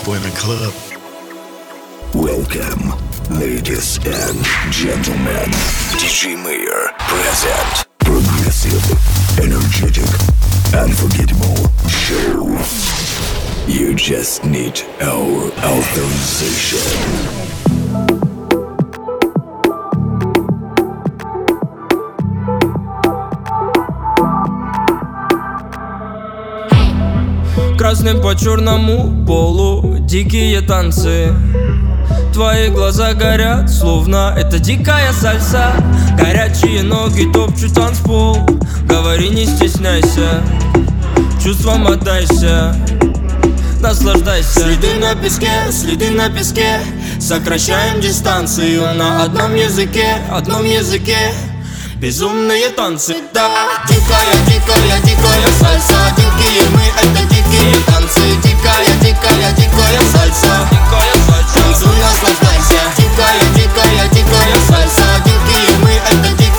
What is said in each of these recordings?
people in the club. Welcome, ladies and gentlemen. DJ Mayor present. Progressive, energetic, unforgettable show. You just need our authorization. Красным по черному полу. Дикие танцы. Твои глаза горят, словно это дикая сальса. Горячие ноги топчут танцпол. Говори, не стесняйся. Чувством отдайся. Наслаждайся. Следы на песке, следы на песке. Сокращаем дистанцию на одном языке, одном языке Безумные танцы, да. Дикая, дикая, дикая сальса. Дикие мы, это дикие танцы. Дикая, дикая, дикая сальса. Дикая сальса. Танцуй, наслаждайся. Дикая, дикая, дикая сальса. Дикие мы, это дикие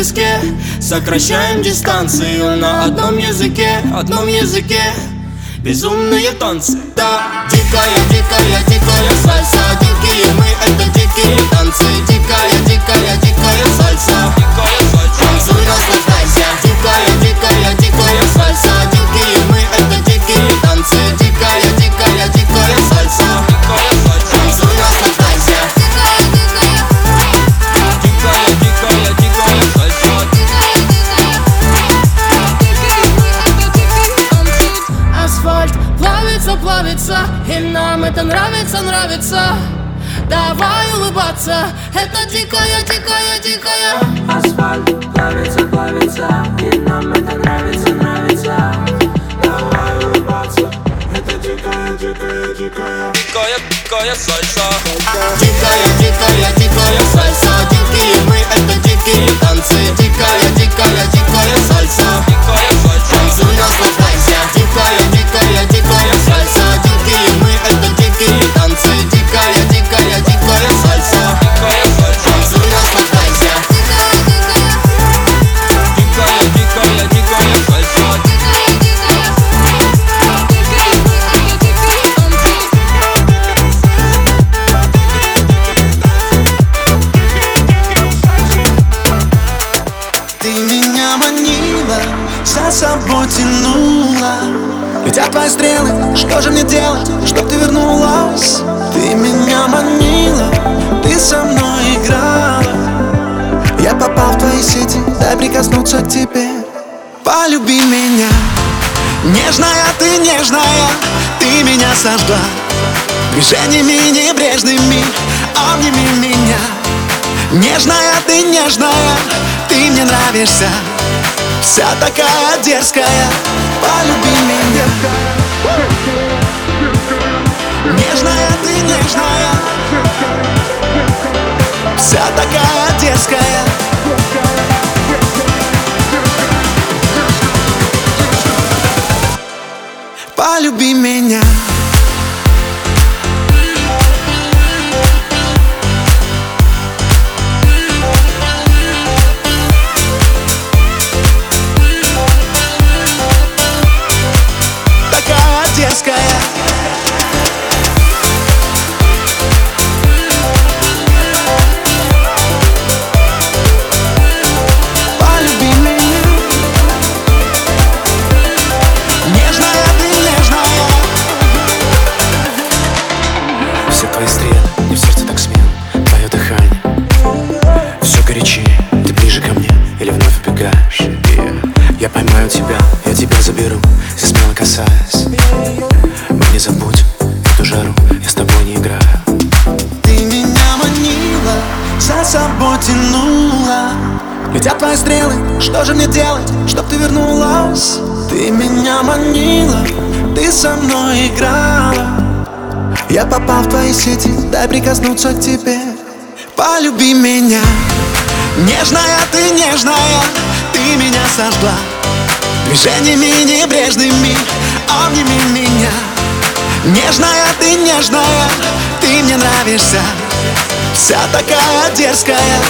песке. Сокращаем дистанцию на одном языке, одном языке. Безумные танцы, да Дикая, дикая, дикая сальса. Дикие мы, это дикие танцы. Дикая, дикая, дикая сальса. Танцуй, наслаждайся. Дикая, дикая, дикая сальса нам это нравится, нравится. Давай улыбаться. Это дикая, дикая, дикая. Асфальт плавится, плавится И нам это нравится, нравится. Давай улыбаться. Это дикая, дикая, дикая. Дикая, дикая сальса. Дикая, дикая, дикая сальса. Дикие мы, это дикие танцы. Дикая, дикая, дикая сальса. Дикая сальса прикоснуться к тебе. Полюби меня, нежная ты нежная Ты меня сожгла. Движениями небрежными Обними меня. Нежная ты нежная, ты мне нравишься. Вся такая дерзкая, полюби меня. Нежная ты нежная. Вся такая дерзкая Полюби меня со мной играла Я попал в твои сети, дай прикоснуться к тебе. Полюби меня. Нежная ты, нежная, ты меня сожгла. Движениями небрежными, обними меня. Нежная ты, нежная, ты мне нравишься. Вся такая дерзкая.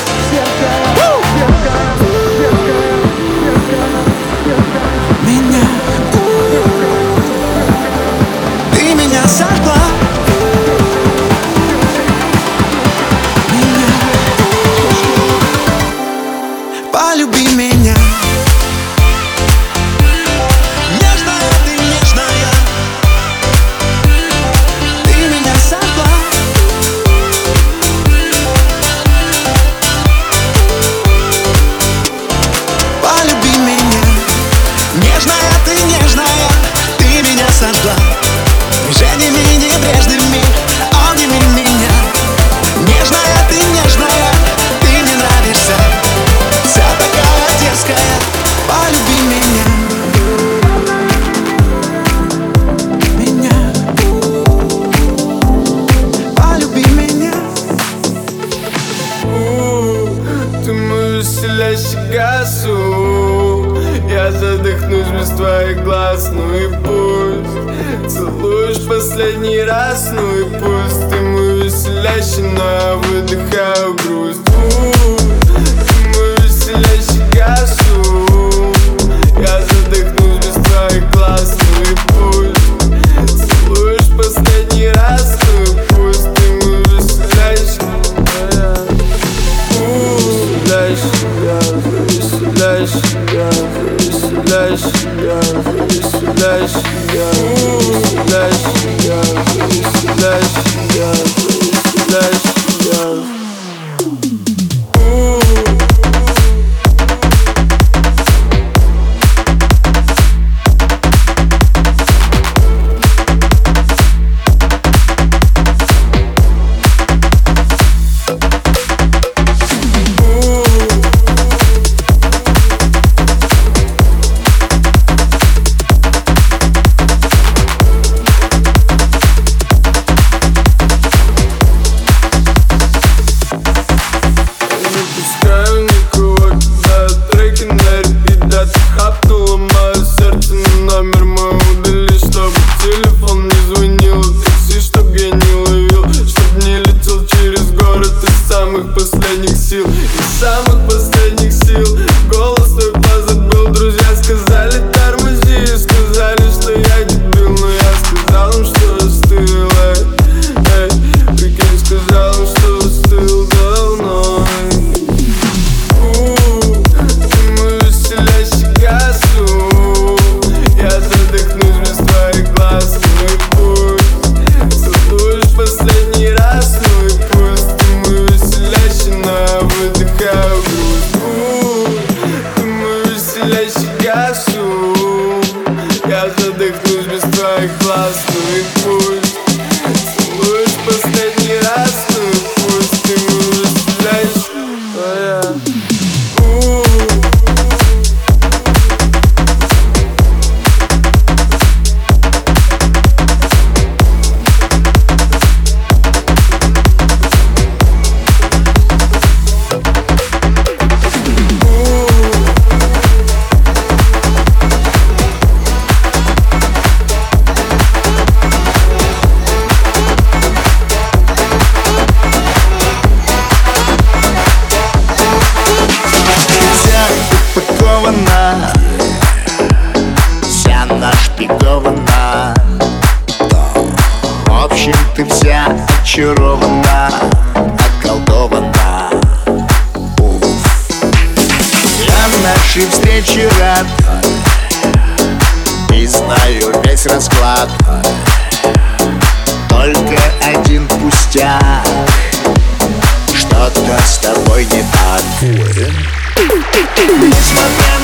не вчера И знаю весь расклад. Только один пустяк. Что-то с тобой не так. Несмотря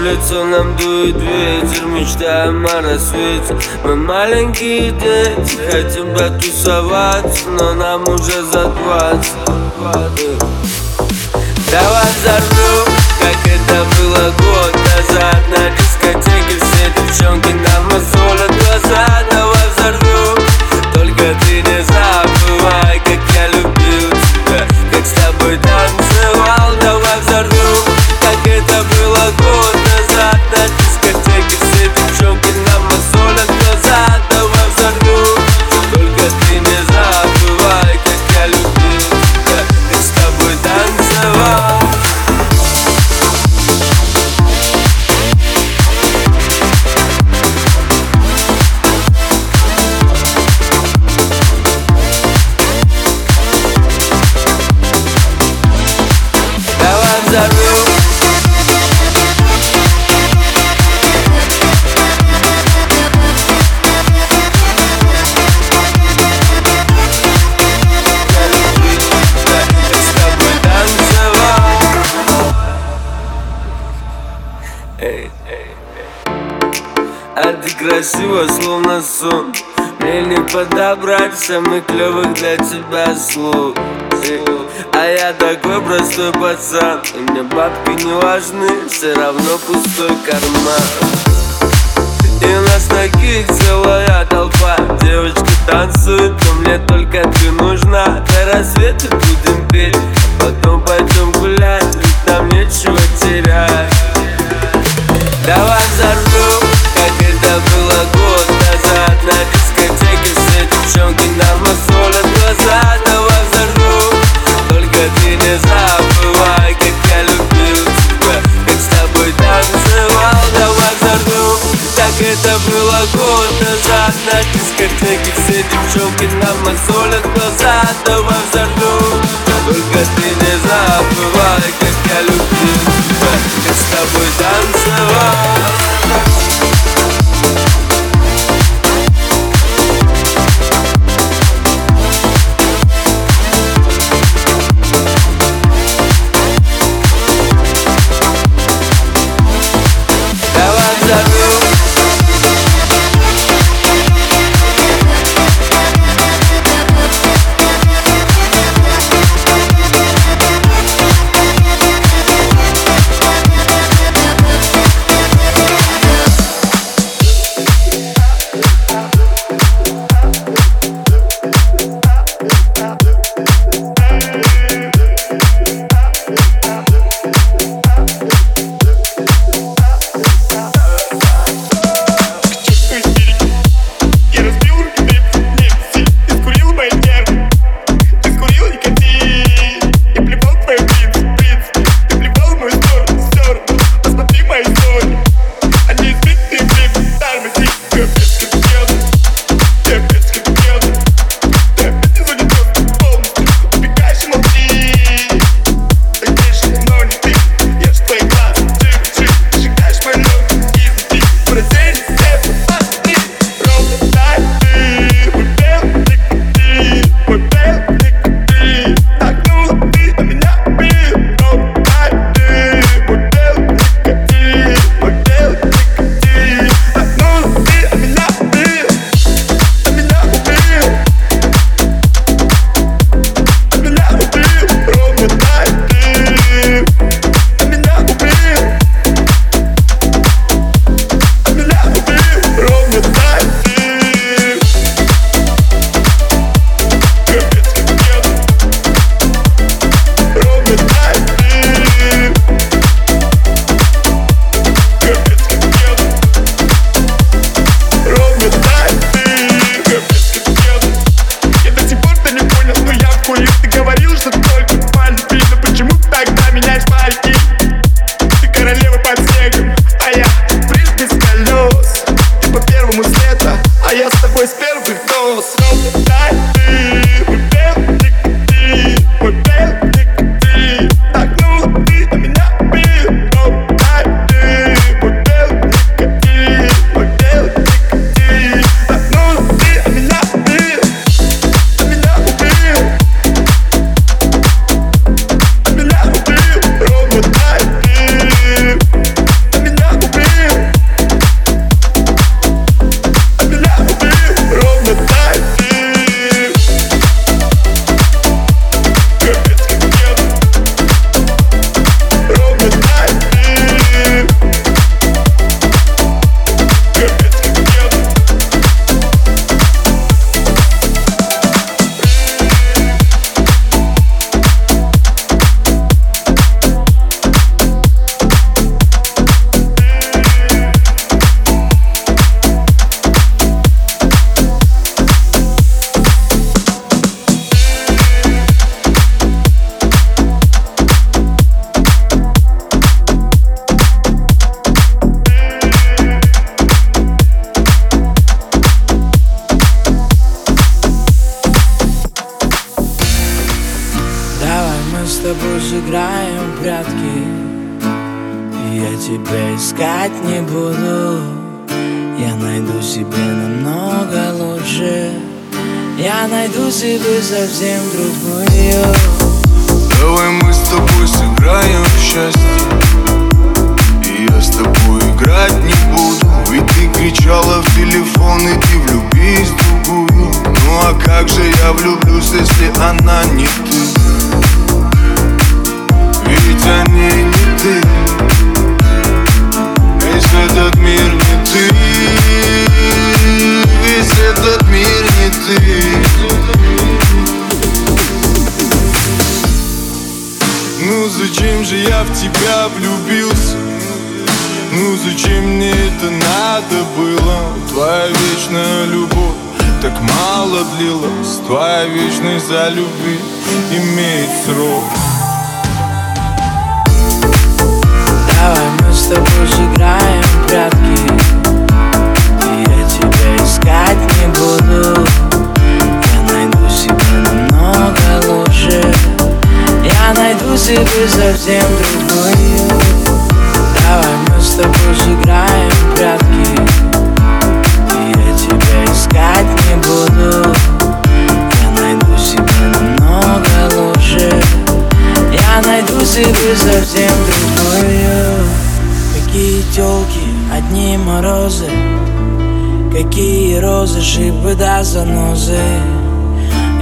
в лицо нам дует ветер Мечтаем о рассвете Мы маленькие дети Хотим потусоваться Но нам уже за двадцать. Давай взорвем, как это было год назад. На дискотеке все девчонки на мозолят самых клевых для тебя слов. А я такой простой пацан И мне бабки не важны Все равно пустой карман. И у нас таких целая толпа. Девочки танцуют, но мне только ты нужна. До рассвета будем петь а Потом пойдем гулять, ведь нам нечего она не ты. Ведь о ней не ты. Весь этот мир не ты. Весь этот мир не ты. Ну зачем же я в тебя влюбился? Ну зачем мне это надо было? Твоя вечная любовь так мало длилась Твоя вечность за любви имеет срок. Давай мы с тобой сыграем в прятки. Я тебя искать не буду. Я найду себе намного лучше. Я найду себе совсем другую. Давай мы с тобой сыграем в прятки Найду себе совсем другую Какие телки, одни морозы. Какие розы, шипы да занозы.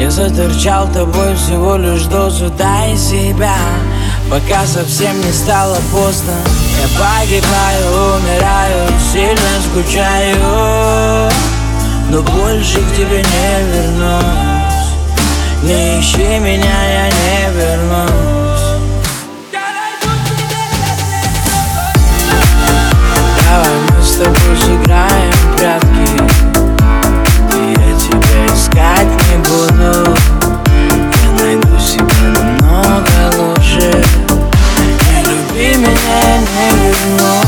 Я заторчал тобой всего лишь дозу. Дай себя, пока совсем не стало поздно. Я погибаю, умираю, сильно скучаю. Но больше к тебе не вернусь. Не ищи меня, я не вернусь тобой сыграем в прятки. Я тебя искать не буду. Я найду себе намного лучше. Не люби меня, не вернусь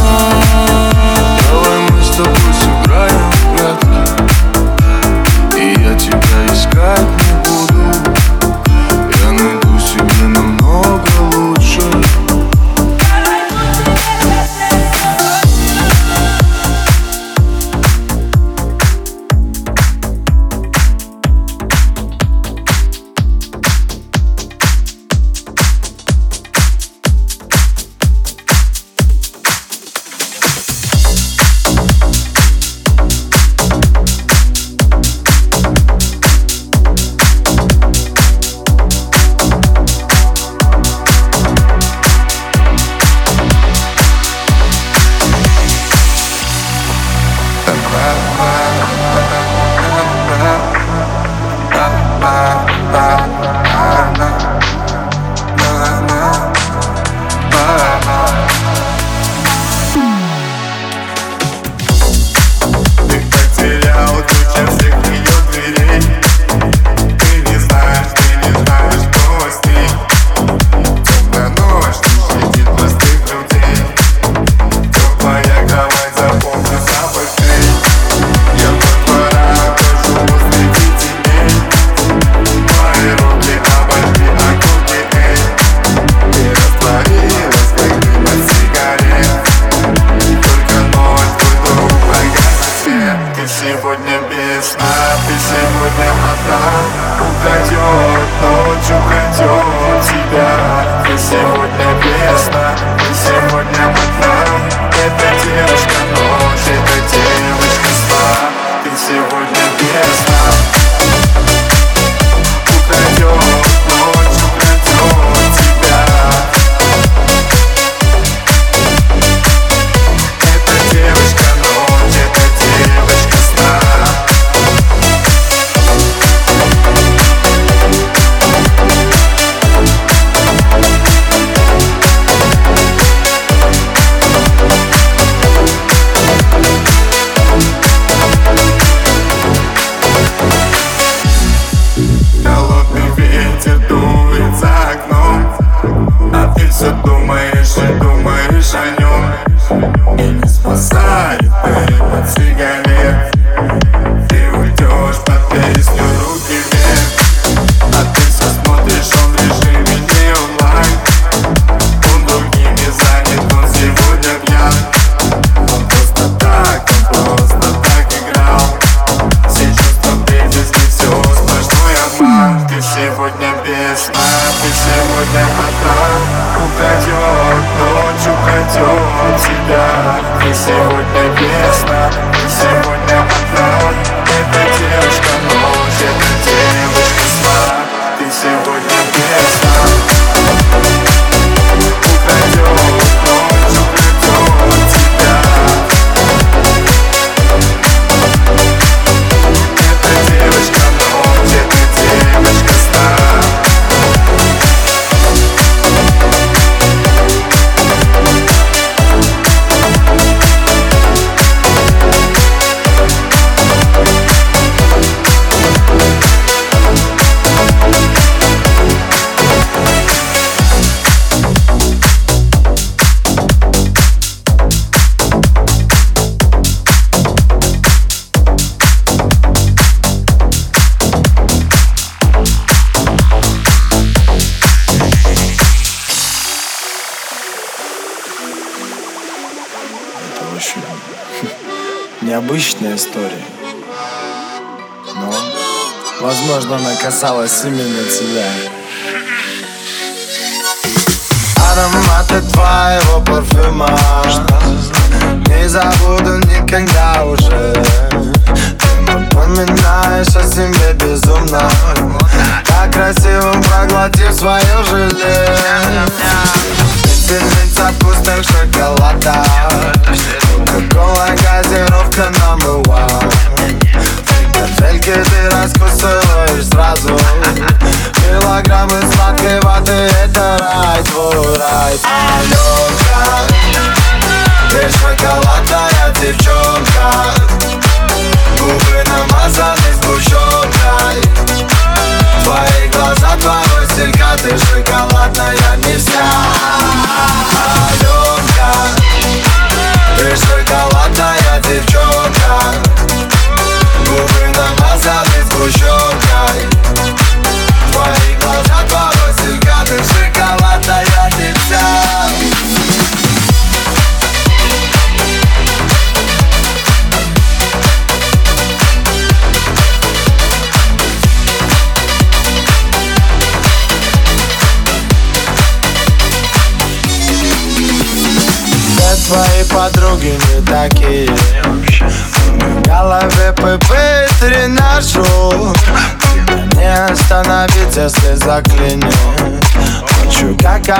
I 面的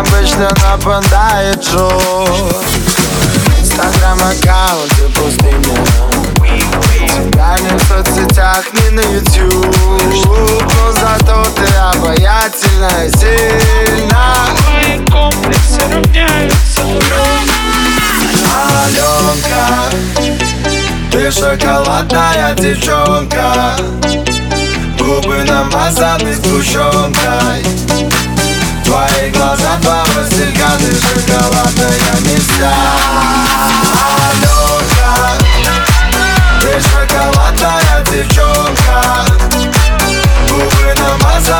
обычно нападает шум Инстаграм-аккаунт и пустыня Тебя не в соцсетях, не на YouTube Но зато ты обаятельная и сильна. Мои комплексы равняются. Аленка, ты шоколадная девчонка. Губы намазаны сгущенкой. Твои глаза, два василька, ты шоколадная мечта Алёша, ты шоколадная девчонка. Губы намазала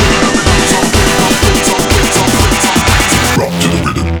drop to.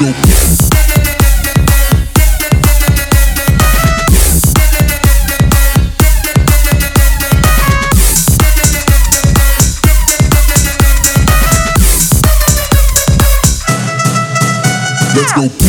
Let's go. Let's go.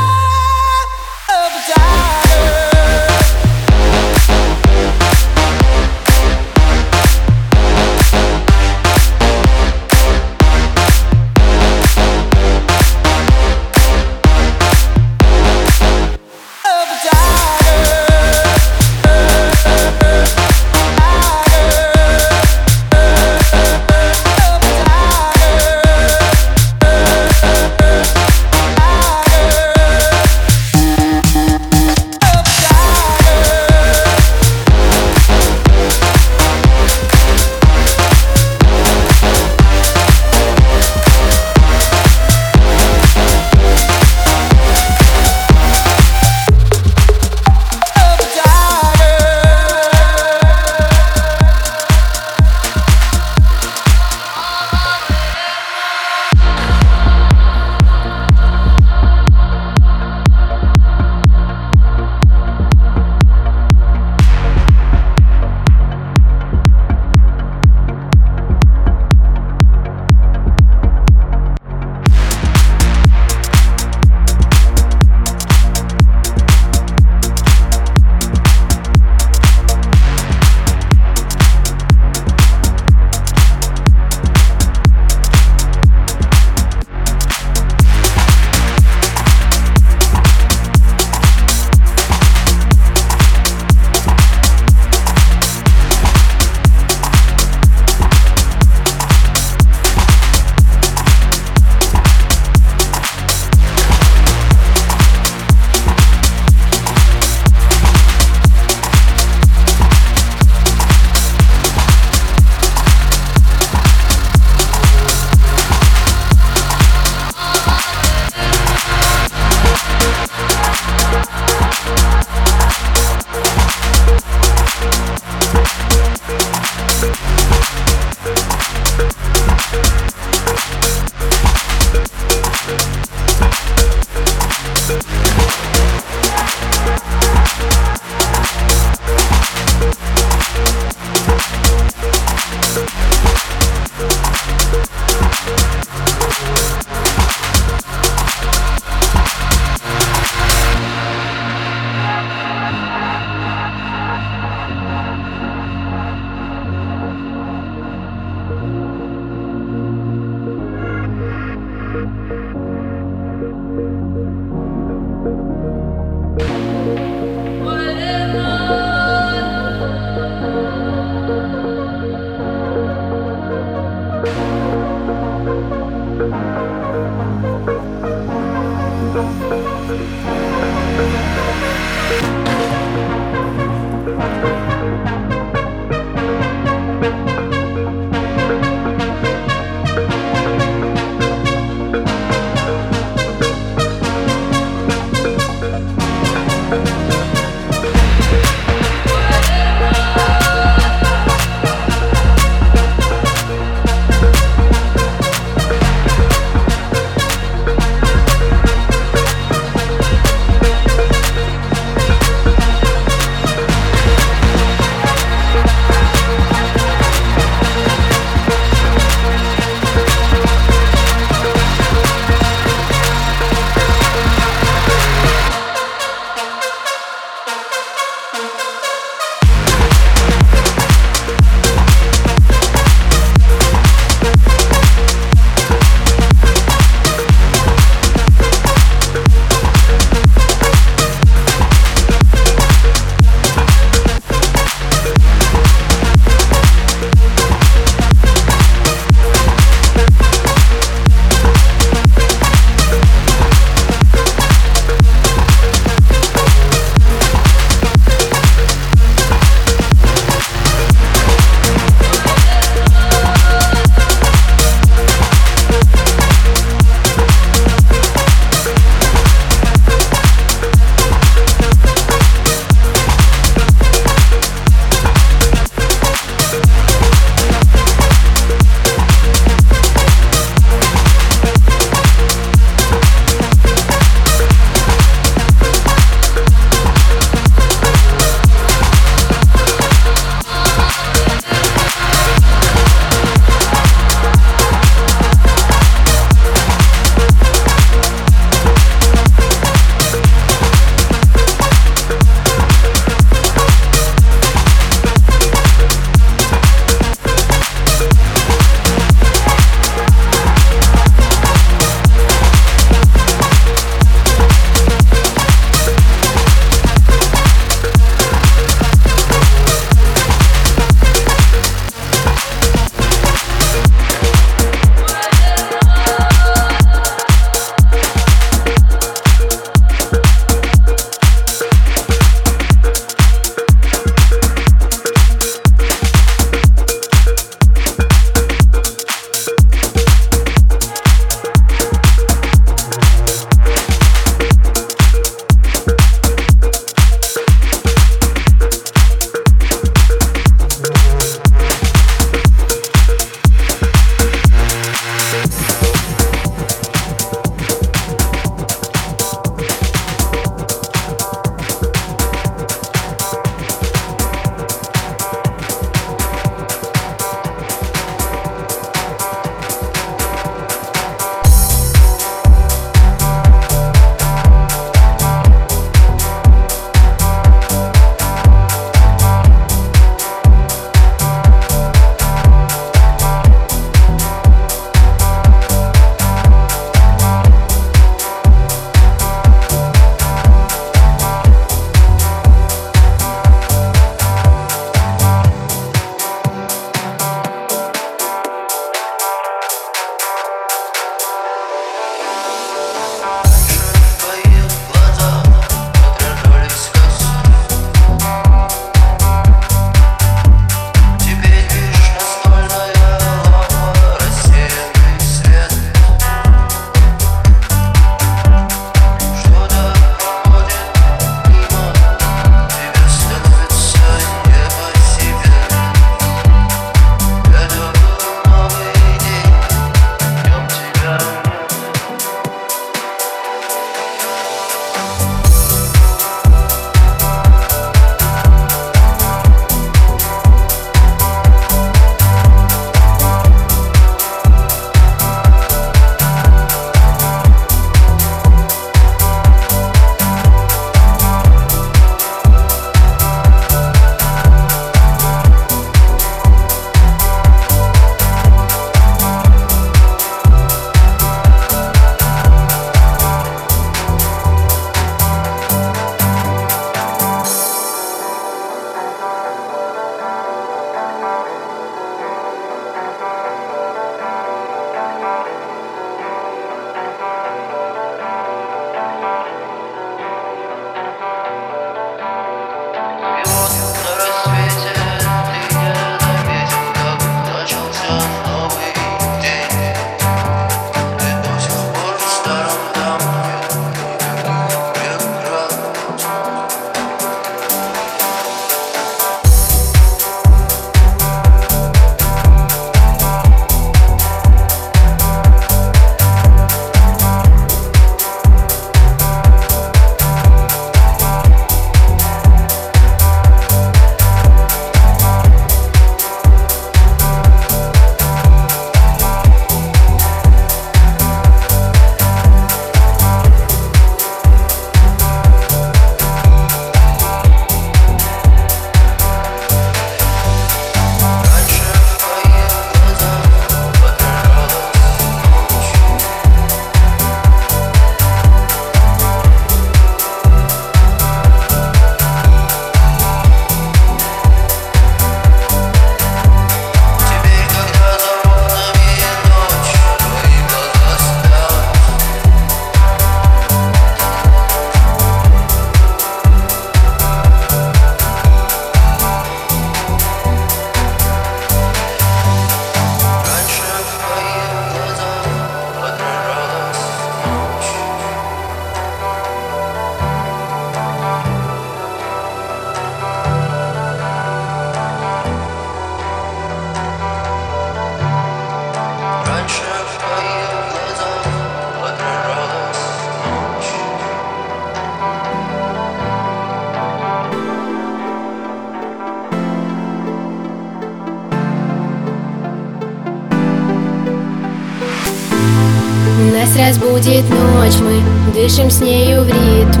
Летит ночь, мы дышим с нею в ритм.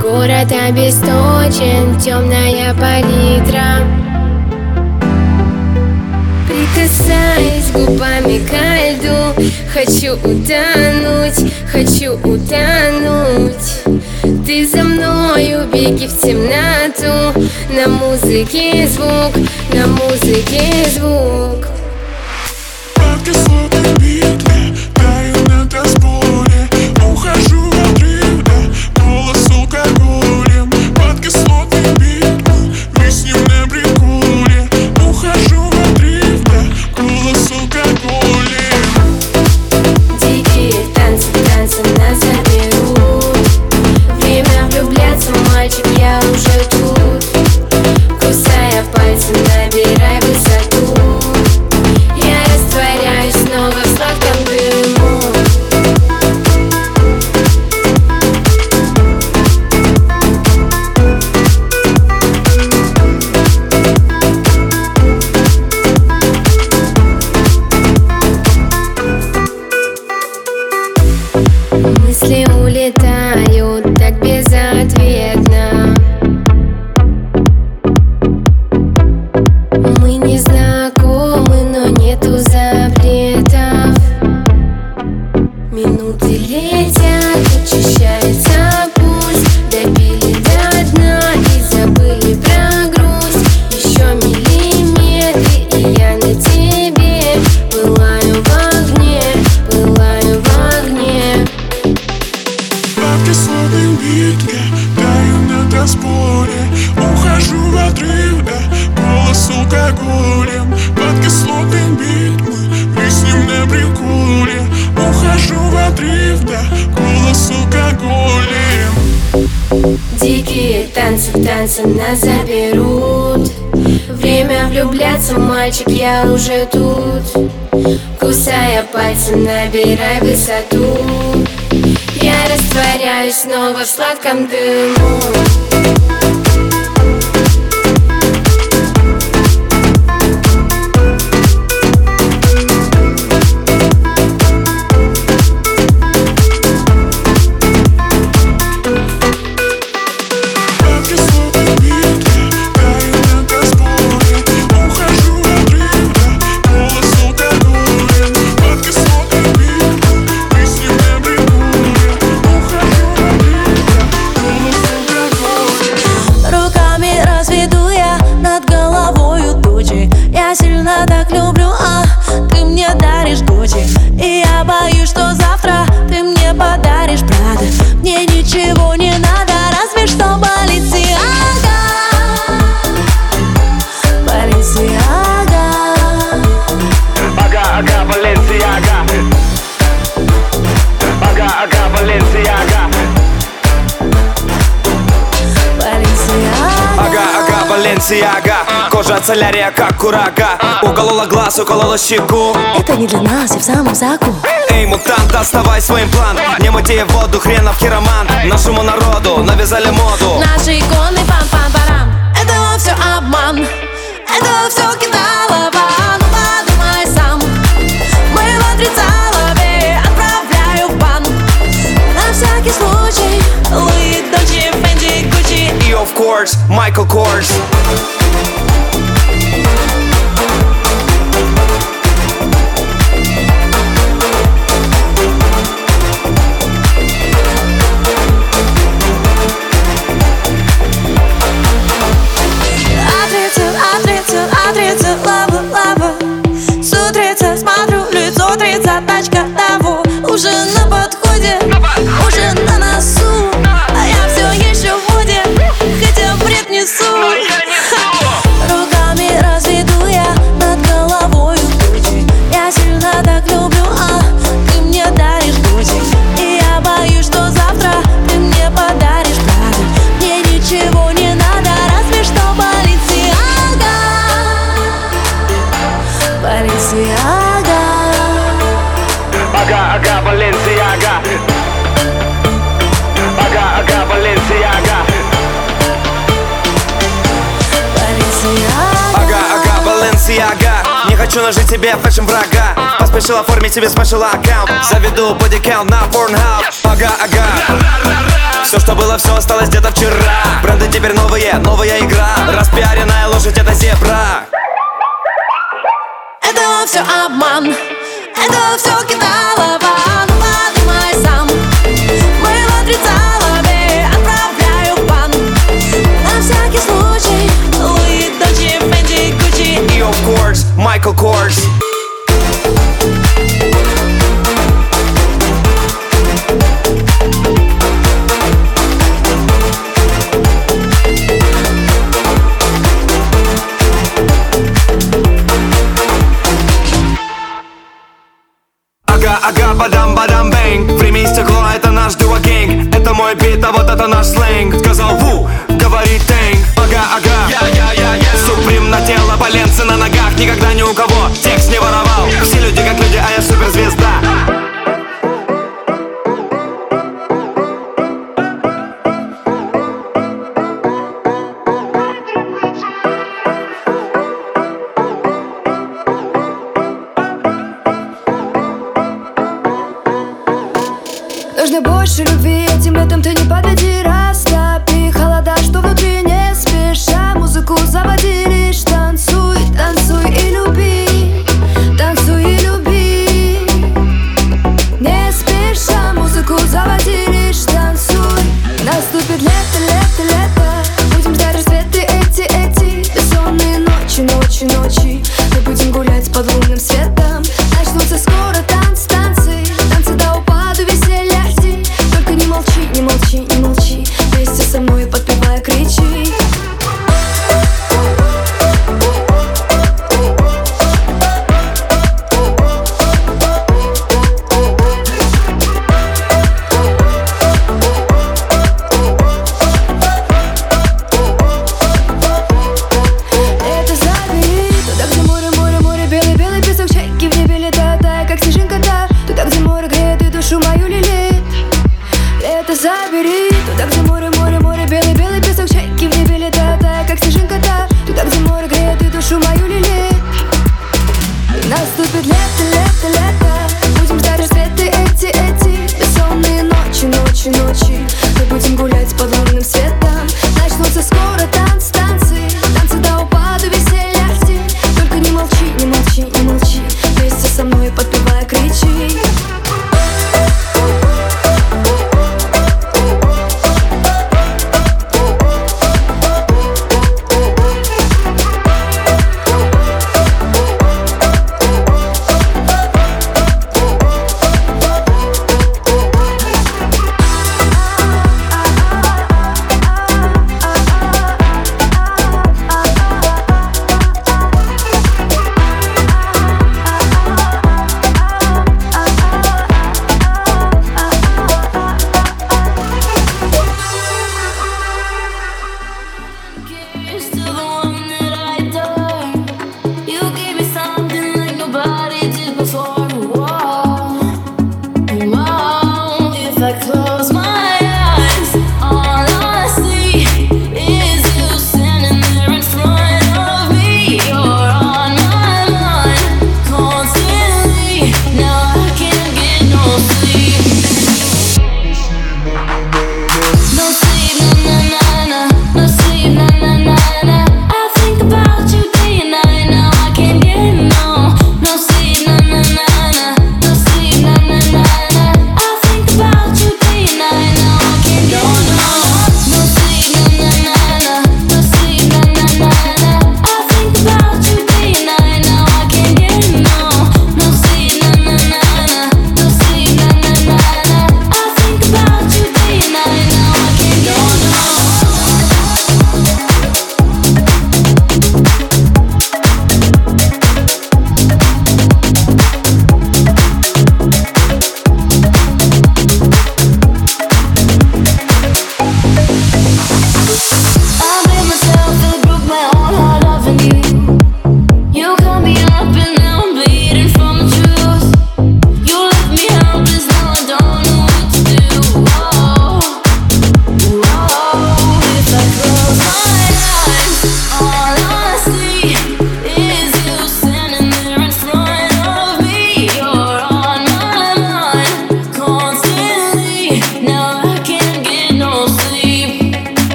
Город обесточен, темная палитра. Прикасаясь губами ко льду Хочу утонуть, хочу утонуть. Ты за мною беги в темноту. На музыке звук, на музыке звук. Beat высоту Я растворяюсь снова в сладком дыму. Баленсиага Кожа солярия, как курага Уколола глаз, уколола щеку. Это не для нас и в самом заку. Эй, мутант, доставай своим план. Не мути воду, хренов хироман. Нашему народу навязали моду. Наши иконы, пам-пам-парам. Это все обман. Это все кидалово всякий случай, Луи Дольче и, of course, Michael Kors. Смотрю, лицо трица, тачка Уже на подходе. Хочу нажить себе fashion врага. Поспешил оформить себе special аккаунт Заведу body count на Pornhub. Ага, ага. Все, что было, все осталось где-то вчера. Бренды теперь новые, новая игра. Распиаренная лошадь это зебра. Это все обман. Это все кидалово Michael Kors. Ага, ага, бадам, бадам, бэнг. Время и стекло, это наш дуа-гэнг. Это мой бит, а вот это наш сленг. Сказал ву, говорит тэнг Ага, ага, Суприм на тело, поленцы на ногах Никогда ни у кого текст не воровал. Все люди как люди, а я суперзвезда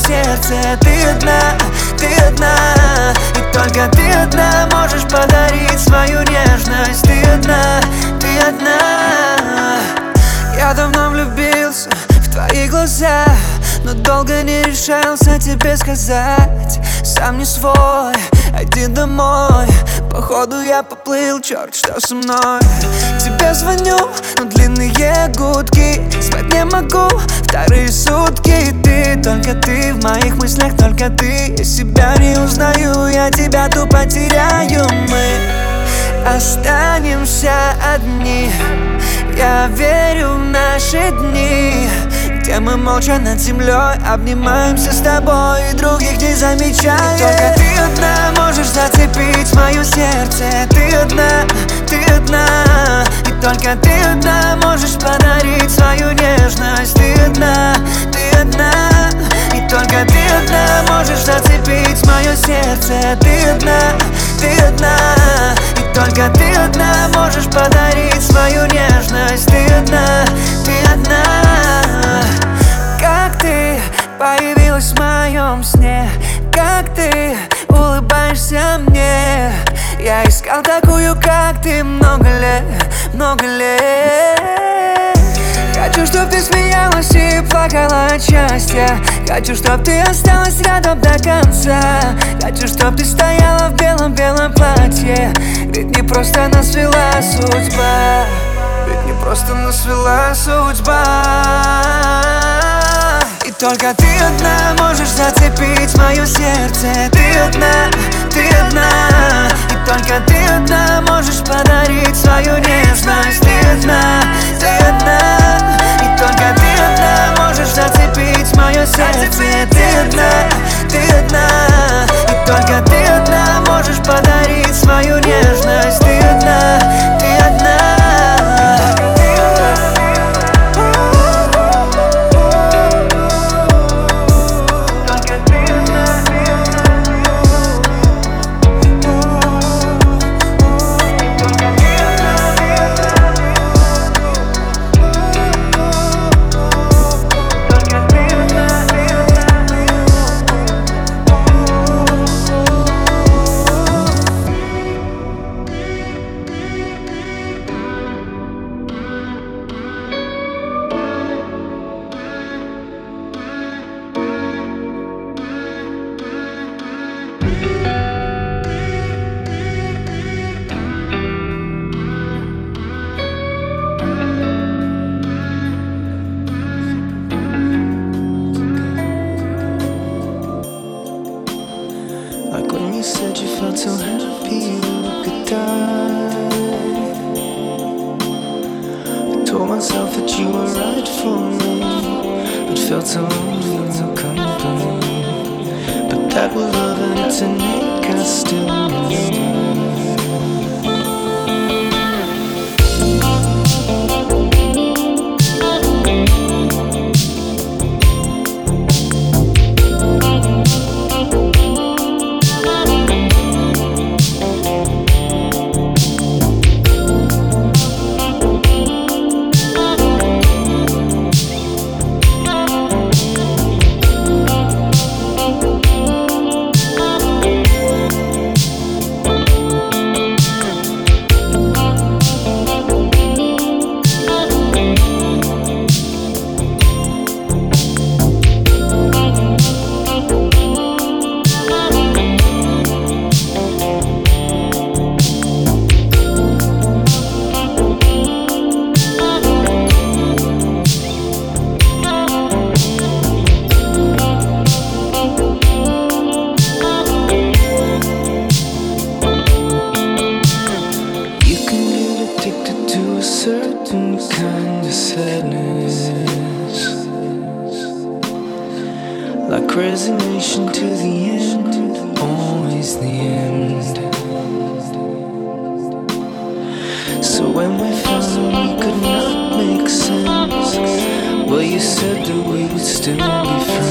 сердце Ты одна, ты одна И только ты одна можешь подарить свою нежность. Ты одна, ты одна Я давно влюбился в твои глаза Но долго не решался тебе сказать Сам не свой, один домой. Походу я поплыл, черт, что со мной? Тебе звоню, но длинные гудки Спать не могу. Вторые сутки Ты, только ты в моих мыслях, только ты. Я себя не узнаю, я тебя тупо теряю. Мы останемся одни. Я верю в наши дни Где мы молча над землей Обнимаемся с тобой и других не замечаем Только ты одна можешь зацепить мое сердце. Ты одна, ты одна. И только ты одна можешь подарить свою нежность. Ты одна, ты одна. И только ты одна можешь зацепить мое сердце. Ты одна, ты одна. И только ты одна можешь подарить свою нежность. Ты одна, ты одна появилась в моем сне. Как ты улыбаешься мне? Я искал такую, как ты много лет, много лет. Хочу, чтоб ты смеялась и плакала от счастья. Хочу, чтоб ты осталась рядом до конца. Хочу, чтоб ты стояла в белом-белом платье. Ведь не просто нас свела судьба. Ведь не просто нас свела судьба И только ты одна можешь зацепить мое сердце. Ты одна, ты одна. И только ты одна можешь подарить свою нежность. Ты одна, ты одна. И только ты одна можешь зацепить мое сердце. Ты одна, ты одна. И только ты одна можешь подарить свою нежность. Ты одна, ты одна resignation to the end, always the end. So when we found we could not make sense, well, you said that we would still be friends.